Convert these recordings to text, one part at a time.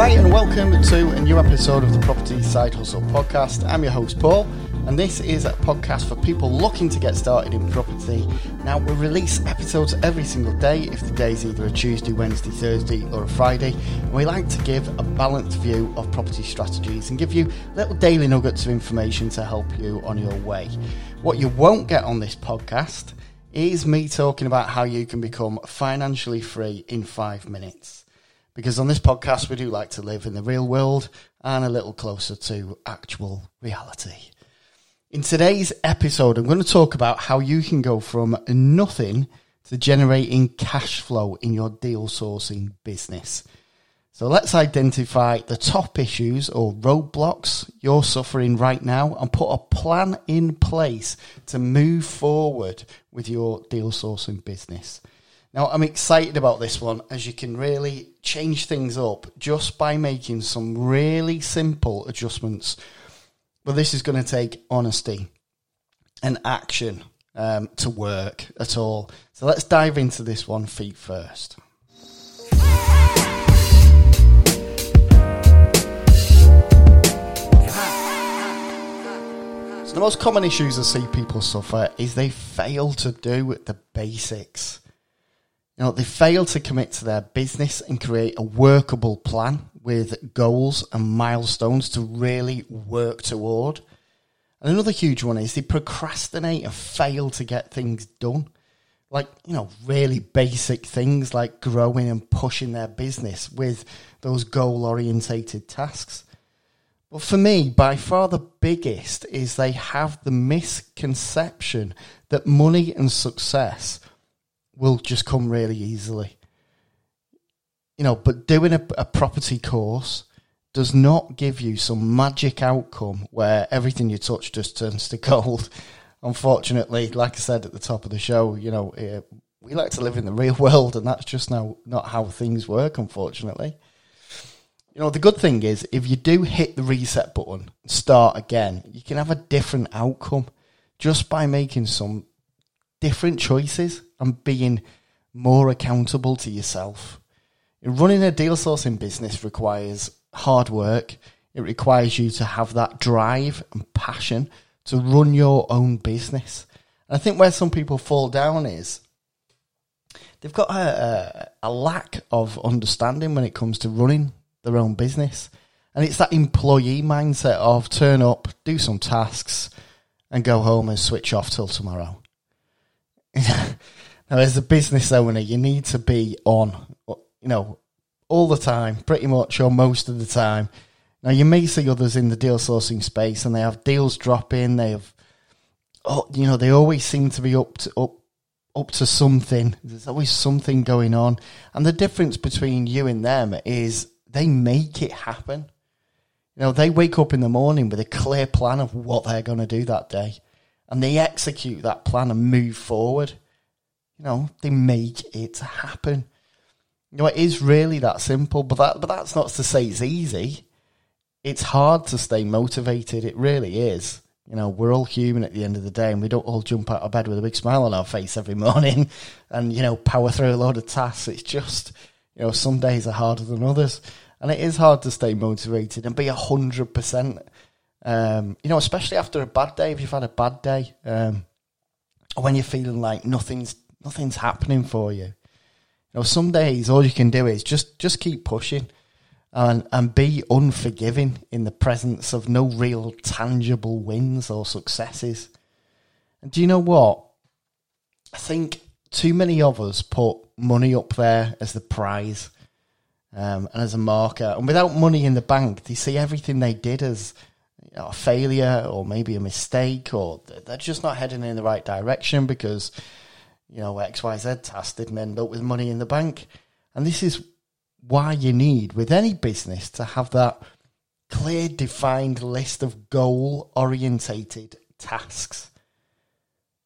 Hi, and welcome to a new episode of the Property Side Hustle podcast. I'm your host, Paul, and this is a podcast for people looking to get started in property. Now, we release episodes every single day if the day is either a Tuesday, Wednesday, Thursday, or a Friday. And we like to give a balanced view of property strategies and give you little daily nuggets of information to help you on your way. What you won't get on this podcast is me talking about how you can become financially free in five minutes. Because on this podcast, we do like to live in the real world and a little closer to actual reality. In today's episode, I'm going to talk about how you can go from nothing to generating cash flow in your deal sourcing business. So let's identify the top issues or roadblocks you're suffering right now and put a plan in place to move forward with your deal sourcing business. Now, I'm excited about this one as you can really change things up just by making some really simple adjustments. But this is going to take honesty and action um, to work at all. So let's dive into this one feet first. So the most common issues I see people suffer is they fail to do the basics. They fail to commit to their business and create a workable plan with goals and milestones to really work toward. And another huge one is they procrastinate and fail to get things done. Like, you know, really basic things like growing and pushing their business with those goal orientated tasks. But for me, by far the biggest is they have the misconception that money and success will just come really easily. You know, but doing a, a property course does not give you some magic outcome where everything you touch just turns to gold. Unfortunately, like I said at the top of the show, you know, uh, we like to live in the real world, and that's just now not how things work, unfortunately. You know, the good thing is if you do hit the reset button and start again, you can have a different outcome just by making some different choices and being more accountable to yourself. Running a deal sourcing business requires hard work. It requires you to have that drive and passion to run your own business. And I think where some people fall down is they've got a, a, a lack of understanding when it comes to running their own business. And it's that employee mindset of turn up, do some tasks, and go home and switch off till tomorrow. Now, as a business owner, you need to be on, you know, all the time, pretty much, or most of the time. Now, you may see others in the deal sourcing space, and they have deals dropping. They have, oh, you know, they always seem to be up to up up to something. There's always something going on, and the difference between you and them is they make it happen. You know, they wake up in the morning with a clear plan of what they're going to do that day and they execute that plan and move forward. You know, they make it happen. You know, it is really that simple, but that but that's not to say it's easy. It's hard to stay motivated. It really is. You know, we're all human at the end of the day, and we don't all jump out of bed with a big smile on our face every morning and, you know, power through a load of tasks. It's just, you know, some days are harder than others. And it is hard to stay motivated and be 100%. Um, you know, especially after a bad day, if you've had a bad day, um, when you're feeling like nothing's nothing's happening for you. You know, some days all you can do is just just keep pushing and and be unforgiving in the presence of no real tangible wins or successes. And do you know what? I think too many of us put money up there as the prize um, and as a marker. And without money in the bank, they see everything they did as you know, a failure or maybe a mistake, or they're just not heading in the right direction because you know XYZ task didn't end up with money in the bank. And this is why you need, with any business, to have that clear, defined list of goal orientated tasks.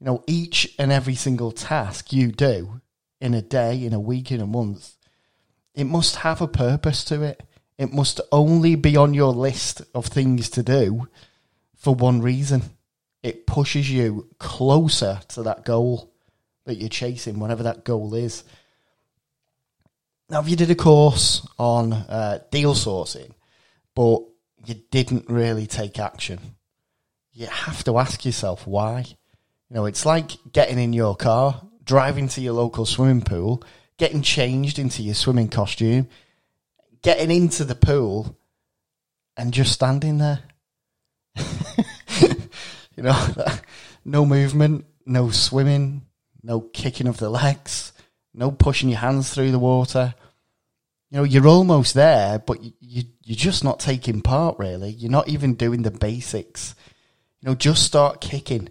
You know, each and every single task you do in a day, in a week, in a month, it must have a purpose to it. It must only be on your list of things to do for one reason. It pushes you closer to that goal that you're chasing, whatever that goal is. Now, if you did a course on uh, deal sourcing, but you didn't really take action, you have to ask yourself why. You know, it's like getting in your car, driving to your local swimming pool, getting changed into your swimming costume, getting into the pool, and just standing there. you know, no movement, no swimming, no kicking of the legs, no pushing your hands through the water. You know, you're almost there, but you, you, you're just not taking part, really. You're not even doing the basics. You know, just start kicking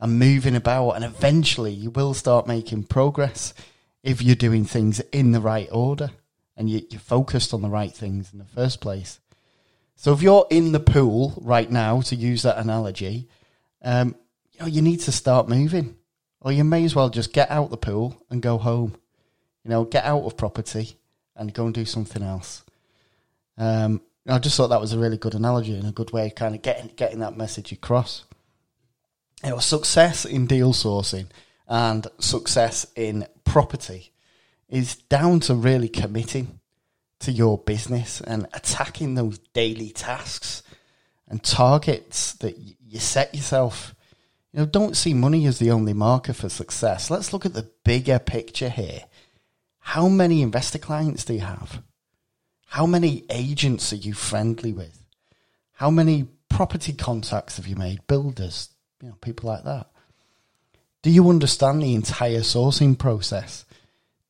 and moving about, and eventually you will start making progress if you're doing things in the right order and you, you're focused on the right things in the first place. So if you're in the pool right now, to use that analogy, um, you know you need to start moving, or you may as well just get out the pool and go home. You know, get out of property and go and do something else. Um, I just thought that was a really good analogy and a good way of kind of getting getting that message across. It was success in deal sourcing and success in property is down to really committing to your business and attacking those daily tasks and targets that you set yourself. You know, don't see money as the only marker for success. Let's look at the bigger picture here. How many investor clients do you have? How many agents are you friendly with? How many property contacts have you made? Builders, you know, people like that. Do you understand the entire sourcing process?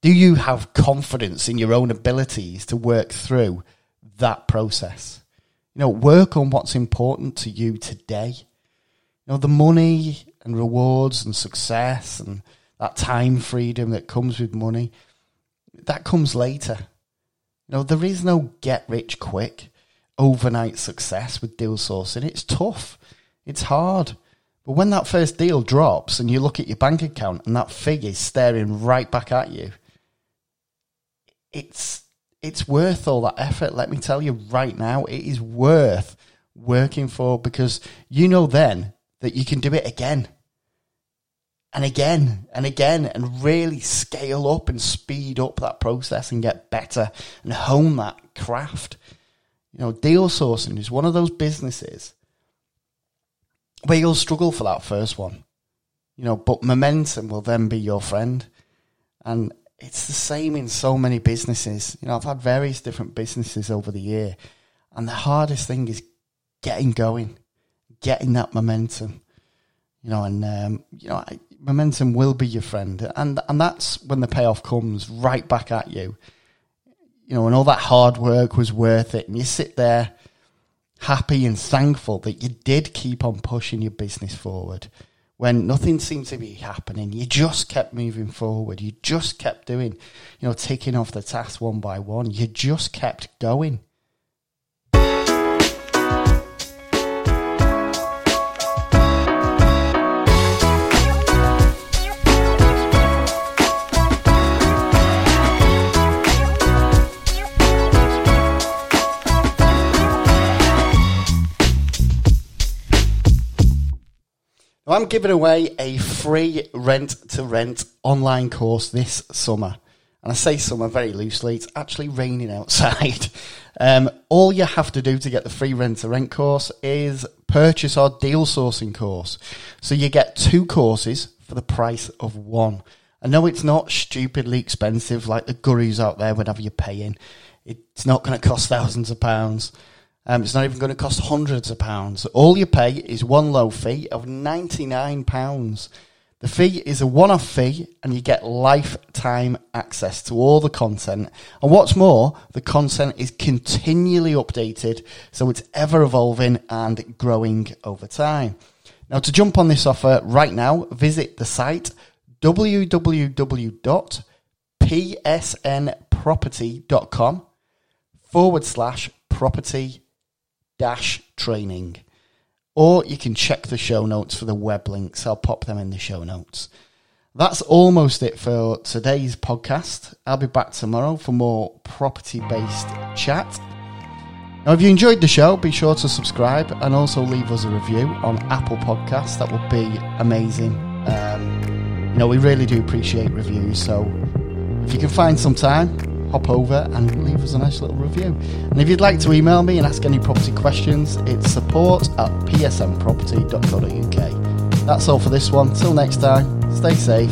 Do you have confidence in your own abilities to work through that process? You know, work on what's important to you today. Know, the money and rewards and success and that time freedom that comes with money, that comes later. You know, there is no get rich quick overnight success with deal sourcing. It's tough. It's hard. But when that first deal drops and you look at your bank account and that figure is staring right back at you, it's it's worth all that effort. Let me tell you right now, it is worth working for because you know then that you can do it again and again and again and really scale up and speed up that process and get better and hone that craft. You know, deal sourcing is one of those businesses where you'll struggle for that first one. You know, but momentum will then be your friend. And it's the same in so many businesses. You know, I've had various different businesses over the year, and the hardest thing is getting going, getting that momentum. You know, and um, you know, momentum will be your friend, and and that's when the payoff comes right back at you. You know, and all that hard work was worth it, and you sit there happy and thankful that you did keep on pushing your business forward when nothing seemed to be happening. You just kept moving forward. You just kept doing, you know, taking off the tasks one by one. You just kept going. I'm giving away a free rent to rent online course this summer. And I say summer very loosely, it's actually raining outside. Um, all you have to do to get the free rent to rent course is purchase our deal sourcing course. So you get two courses for the price of one. I know it's not stupidly expensive like the gurus out there, whenever you're paying. It's not going to cost thousands of pounds. Um, it's not even going to cost hundreds of pounds. All you pay is one low fee of £99. The fee is a one off fee, and you get lifetime access to all the content. And what's more, the content is continually updated, so it's ever evolving and growing over time. Now, to jump on this offer right now, visit the site www.psnproperty.com forward slash property dash training. Or you can check the show notes for the web links. I'll pop them in the show notes. That's almost it for today's podcast. I'll be back tomorrow for more property based chat. Now, if you enjoyed the show, be sure to subscribe and also leave us a review on Apple Podcasts. That would be amazing. Um, you know, we really do appreciate reviews. So if you can find some time, hop over and leave us a nice little review. And if you'd like to email me and ask any property questions, it's support at psnproperty.co.uk. That's all for this one. Till next time, stay safe